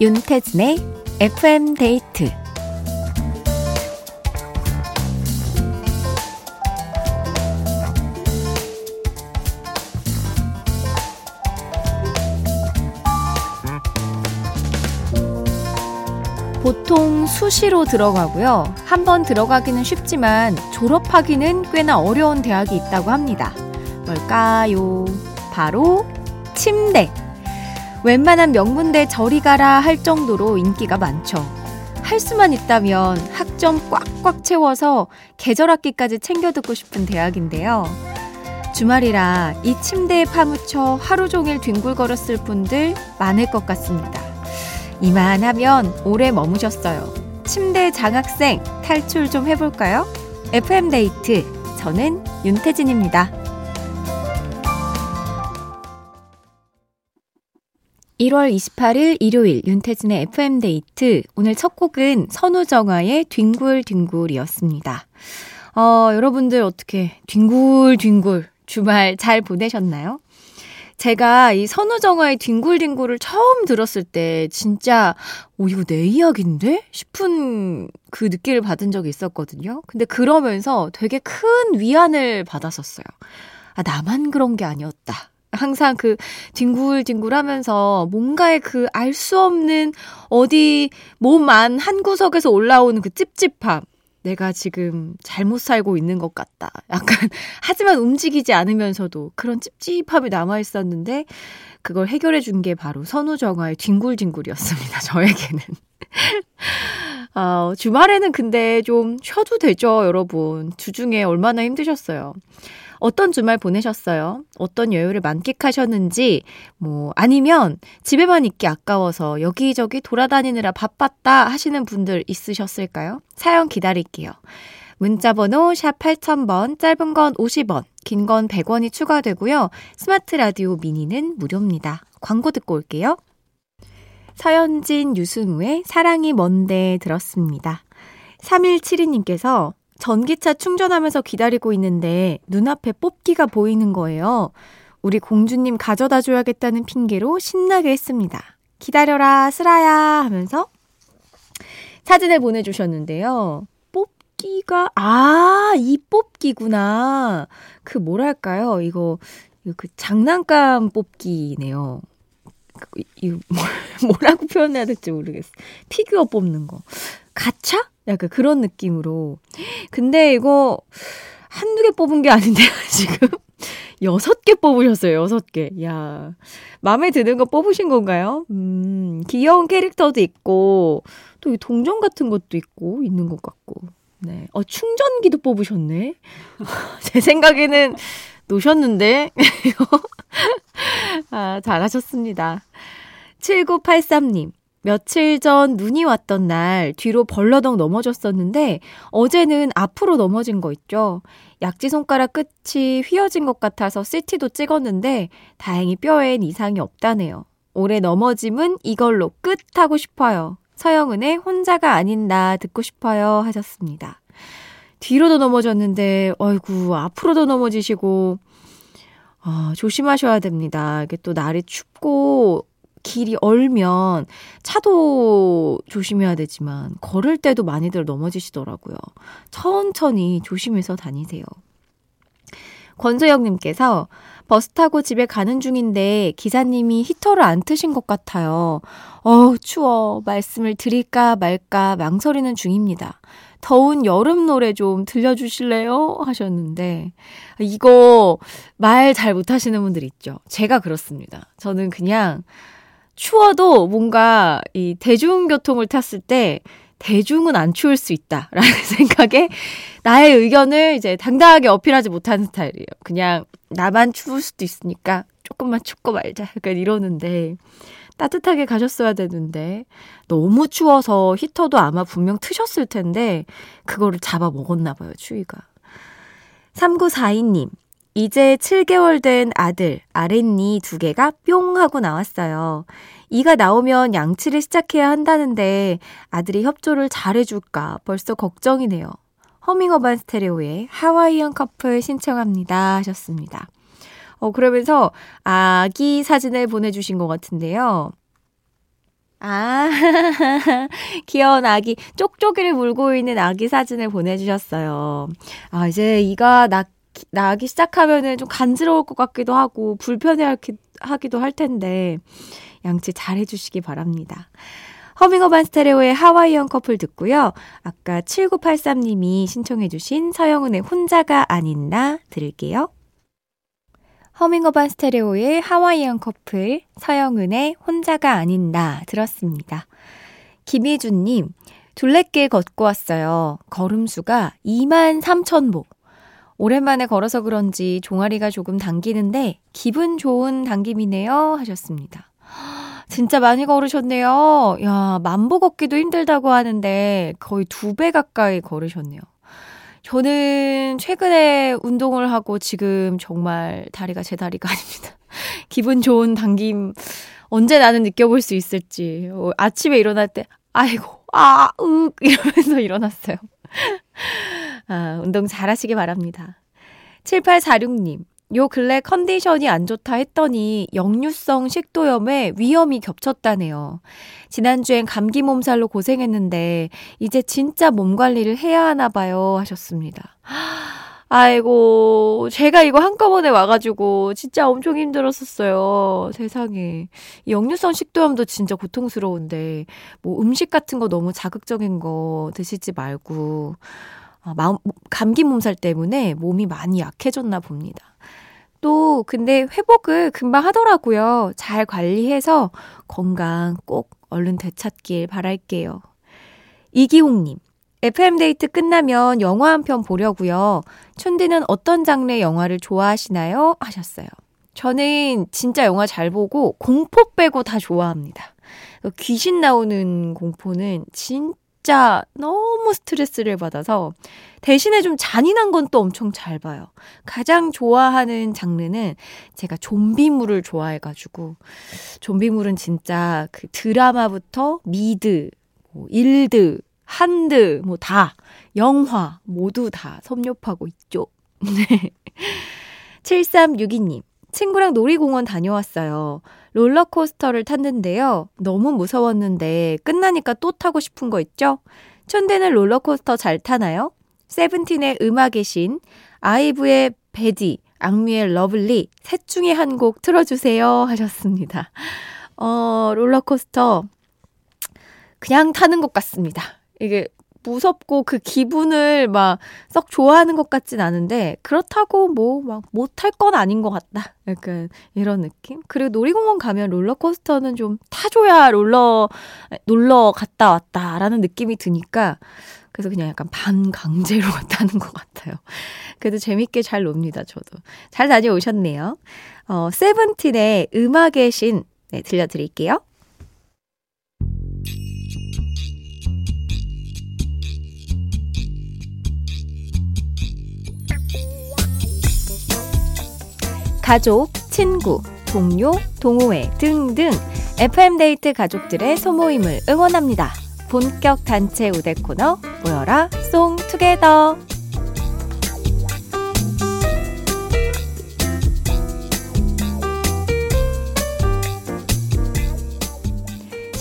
윤태진의 FM 데이트 보통 수시로 들어가고요. 한 번 들어가기는 쉽지만 졸업하기는 꽤나 어려운 대학이 있다고 합니다. 뭘까요? 바로 침대. 웬만한 명문대 저리 가라 할 정도로 인기가 많죠. 할 수만 있다면 학점 꽉꽉 채워서 계절 학기까지 챙겨 듣고 싶은 대학인데요. 주말이라 이 침대에 파묻혀 하루 종일 뒹굴거렸을 분들 많을 것 같습니다. 이만하면 오래 머무셨어요. 침대 장학생 탈출 좀 해볼까요? FM데이트. 저는 윤태진입니다. 1월 28일 일요일 윤태진의 FM데이트. 오늘 첫 곡은 선우정아의 뒹굴뒹굴이었습니다. 어, 여러분들 어떻게 뒹굴뒹굴 주말 잘 보내셨나요? 제가 이 선우정아의 뒹굴뒹굴을 처음 들었을 때 진짜 오 이거 내 이야기인데 싶은 그 느낌을 받은 적이 있었거든요. 근데 그러면서 되게 큰 위안을 받았었어요. 아 나만 그런 게 아니었다. 항상 그 뒹굴뒹굴 하면서 뭔가의 그 알 수 없는 어디 몸 안 한 구석에서 올라오는 그 찝찝함. 내가 지금 잘못 살고 있는 것 같다. 약간, 하지만 움직이지 않으면서도 그런 찝찝함이 남아있었는데, 그걸 해결해 준 게 바로 선우정아의 뒹굴뒹굴이었습니다. 저에게는. 어, 주말에는 근데 좀 쉬어도 되죠, 여러분. 주중에 얼마나 힘드셨어요. 어떤 주말 보내셨어요? 어떤 여유를 만끽하셨는지, 뭐, 아니면 집에만 있기 아까워서 여기저기 돌아다니느라 바빴다 하시는 분들 있으셨을까요? 사연 기다릴게요. 문자번호 샵 8000번, 짧은 건 50원, 긴 건 100원이 추가되고요. 스마트 라디오 미니는 무료입니다. 광고 듣고 올게요. 서현진, 유승우의 사랑이 뭔데 들었습니다. 3172님께서 전기차 충전하면서 기다리고 있는데 눈앞에 뽑기가 보이는 거예요. 우리 공주님 가져다 줘야겠다는 핑계로 신나게 했습니다. 기다려라, 슬아야 하면서 사진을 보내주셨는데요. 뽑기가, 아, 이 뽑기구나. 그 뭐랄까요. 이거, 그 장난감 뽑기네요. 그, 이 뭐라고 표현해야 될지 모르겠어. 피규어 뽑는 거. 가차? 약간 그런 느낌으로. 근데 이거 한두 개 뽑은 게 아닌데요, 지금? 여섯 개 뽑으셨어요, 여섯 개. 야 마음에 드는 거 뽑으신 건가요? 음, 귀여운 캐릭터도 있고, 또 동전 같은 것도 있고, 있는 것 같고. 네. 어, 충전기도 뽑으셨네? 제 생각에는 놓으셨는데, 아, 잘하셨습니다. 7983님. 며칠 전 눈이 왔던 날 뒤로 벌러덩 넘어졌었는데 어제는 앞으로 넘어진 거 있죠. 약지 손가락 끝이 휘어진 것 같아서 CT도 찍었는데 다행히 뼈엔 이상이 없다네요. 올해 넘어짐은 이걸로 끝 하고 싶어요. 서영은의 혼자가 아닌 나 듣고 싶어요 하셨습니다. 뒤로도 넘어졌는데 어이구 앞으로도 넘어지시고 아, 조심하셔야 됩니다. 이게 또 날이 춥고 길이 얼면 차도 조심해야 되지만 걸을 때도 많이들 넘어지시더라고요. 천천히 조심해서 다니세요. 권소영님께서 버스 타고 집에 가는 중인데 기사님이 히터를 안 트신 것 같아요. 어우, 추워. 말씀을 드릴까 말까 망설이는 중입니다. 더운 여름 노래 좀 들려주실래요? 하셨는데, 이거 말 잘 못하시는 분들 있죠. 제가 그렇습니다. 저는 그냥 추워도 뭔가 이 대중교통을 탔을 때 대중은 안 추울 수 있다라는 생각에 나의 의견을 이제 당당하게 어필하지 못하는 스타일이에요. 그냥 나만 추울 수도 있으니까 조금만 춥고 말자. 약간 이러는데 따뜻하게 가셨어야 되는데 너무 추워서 히터도 아마 분명 트셨을 텐데 그거를 잡아 먹었나 봐요, 추위가. 3942님. 이제 7개월 된 아들, 아랫니 두 개가 뿅 하고 나왔어요. 이가 나오면 양치를 시작해야 한다는데 아들이 협조를 잘해줄까 벌써 걱정이네요. 허밍어반 스테레오의 하와이안 커플 신청합니다 하셨습니다. 어, 그러면서 아기 사진을 보내주신 것 같은데요. 아, 귀여운 아기, 쪽쪽이를 물고 있는 아기 사진을 보내주셨어요. 아, 이제 이가 나, 나기 시작하면은 좀 간지러울 것 같기도 하고, 불편해 하기도 할 텐데, 양치 잘 해주시기 바랍니다. 허밍어반 스테레오의 하와이언 커플 듣고요. 아까 7983님이 신청해주신 서영은의 혼자가 아닌 나 들을게요. 허밍어반 스테레오의 하와이안 커플, 서영은의 혼자가 아닌 나 들었습니다. 김희준님, 둘레길 걷고 왔어요. 걸음수가 2만 3천 보. 오랜만에 걸어서 그런지 종아리가 조금 당기는데 기분 좋은 당김이네요 하셨습니다. 진짜 많이 걸으셨네요. 야, 만보 걷기도 힘들다고 하는데 거의 두 배 가까이 걸으셨네요. 저는 최근에 운동을 하고 지금 정말 다리가 제 다리가 아닙니다. 기분 좋은 당김 언제 나는 느껴볼 수 있을지. 어, 아침에 일어날 때, 아이고, 아, 윽, 이러면서 일어났어요. 아, 운동 잘 하시기 바랍니다. 7846님, 요 근래 컨디션이 안 좋다 했더니 역류성 식도염에 위험이 겹쳤다네요. 지난주엔 감기 몸살로 고생했는데 이제 진짜 몸 관리를 해야 하나 봐요 하셨습니다. 아이고, 제가 이거 한꺼번에 와가지고 진짜 엄청 힘들었었어요. 세상에. 역류성 식도염도 진짜 고통스러운데, 뭐 음식 같은 거 너무 자극적인 거 드시지 말고, 아, 마음, 감기 몸살 때문에 몸이 많이 약해졌나 봅니다. 또 근데 회복을 금방 하더라고요. 잘 관리해서 건강 꼭 얼른 되찾길 바랄게요. 이기홍님, FM데이트 끝나면 영화 한 편 보려고요. 촌디는 어떤 장르의 영화를 좋아하시나요? 하셨어요. 저는 진짜 영화 잘 보고 공포 빼고 다 좋아합니다. 귀신 나오는 공포는 진 진짜 너무 스트레스를 받아서 대신에 좀 잔인한 건 또 엄청 잘 봐요. 가장 좋아하는 장르는 제가 좀비물을 좋아해가지고 좀비물은 진짜 그 드라마부터 미드, 뭐 일드, 한드, 뭐 다, 영화 모두 다 섭렵하고 있죠. 네. 7362님, 친구랑 놀이공원 다녀왔어요. 롤러코스터를 탔는데요. 너무 무서웠는데 끝나니까 또 타고 싶은 거 있죠? 천대는 롤러코스터 잘 타나요? 세븐틴의 음악의 신, 아이브의 Baddie, 악뮤의 Love Lee 셋 중에 한 곡 틀어주세요 하셨습니다. 어, 롤러코스터 그냥 타는 것 같습니다. 이게 무섭고 그 기분을 막 썩 좋아하는 것 같진 않은데 그렇다고 뭐 막 못할 건 아닌 것 같다. 약간 이런 느낌? 그리고 놀이공원 가면 롤러코스터는 좀 타줘야 롤러 놀러 갔다 왔다라는 느낌이 드니까 그래서 그냥 약간 반 강제로 갔다는 것 같아요. 그래도 재밌게 잘 놉니다, 저도. 잘 다녀오셨네요. 어, 세븐틴의 음악의 신, 네, 들려드릴게요. 가족, 친구, 동료, 동호회 등등 FM데이트 가족들의 소모임을 응원합니다. 본격 단체 우대 코너 모여라 송 투게더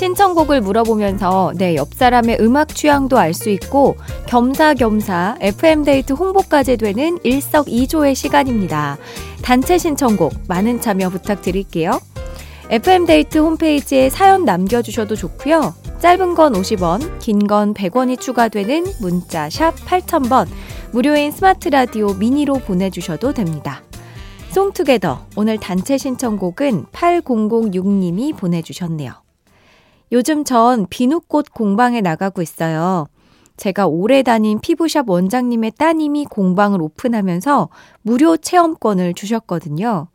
신청곡을 물어보면서 내 옆 사람의 음악 취향도 알 수 있고 겸사겸사 FM데이트 홍보까지 되는 일석이조의 시간입니다. 단체 신청곡 많은 참여 부탁드릴게요. FM데이트 홈페이지에 사연 남겨주셔도 좋고요. 짧은 건 50원, 긴 건 100원이 추가되는 문자 샵 8000번, 무료인 스마트 라디오 미니로 보내주셔도 됩니다. 송투게더 오늘 단체 신청곡은 8006님이 보내주셨네요. 요즘 전 비누꽃 공방에 나가고 있어요. 제가 오래 다닌 피부샵 원장님의 따님이 공방을 오픈하면서 무료 체험권을 주셨거든요.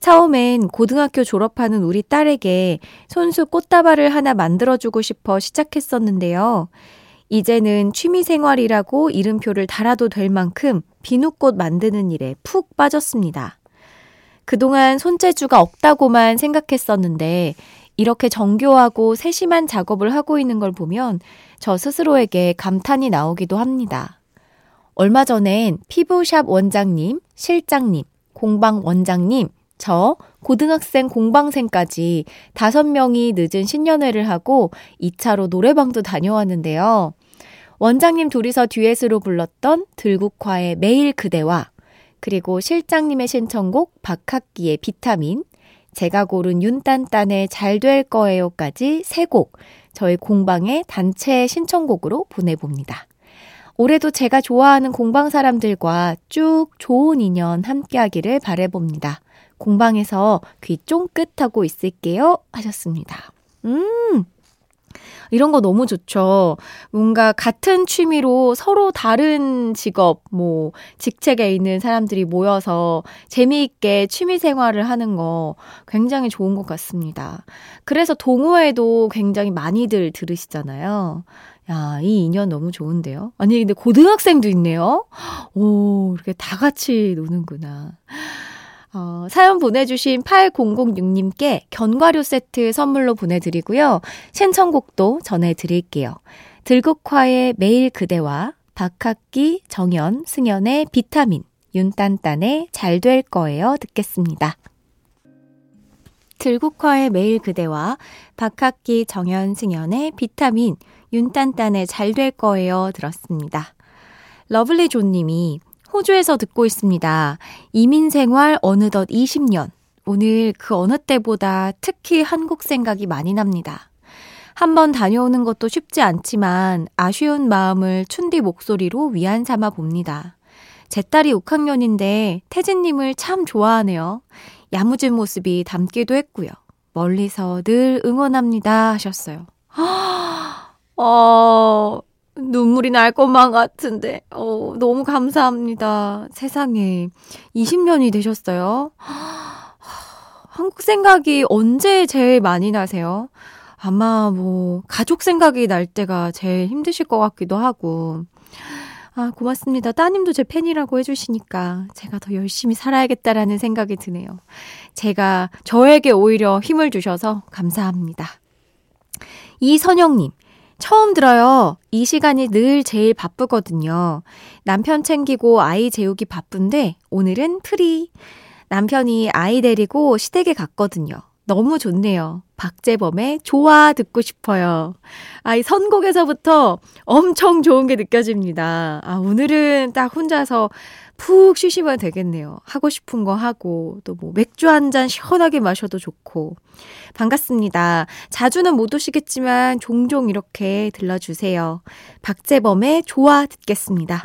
처음엔 고등학교 졸업하는 우리 딸에게 손수 꽃다발을 하나 만들어주고 싶어 시작했었는데요. 이제는 취미생활이라고 이름표를 달아도 될 만큼 비누꽃 만드는 일에 푹 빠졌습니다. 그동안 손재주가 없다고만 생각했었는데 이렇게 정교하고 세심한 작업을 하고 있는 걸 보면 저 스스로에게 감탄이 나오기도 합니다. 얼마 전엔 피부샵 원장님, 실장님, 공방 원장님, 저, 고등학생 공방생까지 다섯 명이 늦은 신년회를 하고 2차로 노래방도 다녀왔는데요. 원장님 둘이서 듀엣으로 불렀던 들국화의 매일 그대와 그리고 실장님의 신청곡 박학기의 비타민, 제가 고른 윤딴딴의 잘 될 거예요까지 세 곡 저희 공방의 단체 신청곡으로 보내봅니다. 올해도 제가 좋아하는 공방 사람들과 쭉 좋은 인연 함께하기를 바래봅니다. 공방에서 귀 쫑긋하고 있을게요. 하셨습니다. 음, 이런 거 너무 좋죠. 뭔가 같은 취미로 서로 다른 직업, 뭐, 직책에 있는 사람들이 모여서 재미있게 취미 생활을 하는 거 굉장히 좋은 것 같습니다. 그래서 동호회도 굉장히 많이들 들으시잖아요. 야, 이 인연 너무 좋은데요? 아니, 근데 고등학생도 있네요? 오, 이렇게 다 같이 노는구나. 어, 사연 보내주신 8006님께 견과류 세트 선물로 보내드리고요. 신청곡도 전해드릴게요. 들국화의 매일 그대와 박학기, 정연, 승연의 비타민, 윤딴딴의 잘 될 거예요 듣겠습니다. 들국화의 매일 그대와 박학기, 정연, 승연의 비타민, 윤딴딴의 잘 될 거예요 들었습니다. 러블리 존님이 호주에서 듣고 있습니다. 이민 생활 어느덧 20년. 오늘 그 어느 때보다 특히 한국 생각이 많이 납니다. 한번 다녀오는 것도 쉽지 않지만 아쉬운 마음을 춘디 목소리로 위안 삼아 봅니다. 제 딸이 6학년인데 태진님을 참 좋아하네요. 야무진 모습이 닮기도 했고요. 멀리서 늘 응원합니다 하셨어요. 어, 눈물이 날 것만 같은데, 어, 너무 감사합니다. 세상에. 20년이 되셨어요? 한국 생각이 언제 제일 많이 나세요? 아마 뭐, 가족 생각이 날 때가 제일 힘드실 것 같기도 하고. 아, 고맙습니다. 따님도 제 팬이라고 해주시니까 제가 더 열심히 살아야겠다라는 생각이 드네요. 제가 저에게 오히려 힘을 주셔서 감사합니다. 이선영님, 처음 들어요. 이 시간이 늘 제일 바쁘거든요. 남편 챙기고 아이 재우기 바쁜데 오늘은 프리. 남편이 아이 데리고 시댁에 갔거든요. 너무 좋네요. 박재범의 좋아 듣고 싶어요. 아, 이 선곡에서부터 엄청 좋은 게 느껴집니다. 아, 오늘은 딱 혼자서 푹 쉬시면 되겠네요. 하고 싶은 거 하고, 또 뭐 맥주 한 잔 시원하게 마셔도 좋고. 반갑습니다. 자주는 못 오시겠지만 종종 이렇게 들러주세요. 박재범의 좋아 듣겠습니다.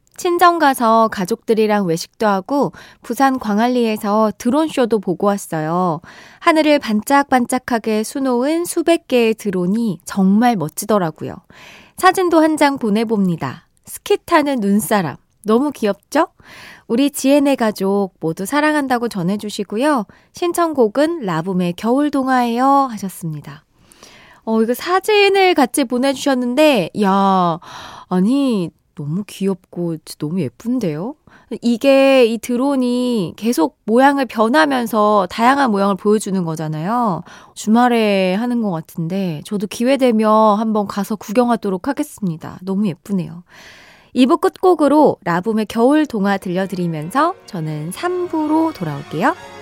친정 가서 가족들이랑 외식도 하고 부산 광안리에서 드론쇼도 보고 왔어요. 하늘을 반짝반짝하게 수놓은 수백 개의 드론이 정말 멋지더라고요. 사진도 한 장 보내봅니다. 스키 타는 눈사람. 너무 귀엽죠? 우리 지혜네 가족 모두 사랑한다고 전해주시고요. 신청곡은 라붐의 겨울동화예요 하셨습니다. 어, 이거 사진을 같이 보내주셨는데, 야, 아니, 너무 귀엽고 너무 예쁜데요? 이게 이 드론이 계속 모양을 변하면서 다양한 모양을 보여주는 거잖아요. 주말에 하는 것 같은데 저도 기회 되면 한번 가서 구경하도록 하겠습니다. 너무 예쁘네요. 2부 끝곡으로 라붐의 겨울 동화 들려드리면서 저는 3부로 돌아올게요.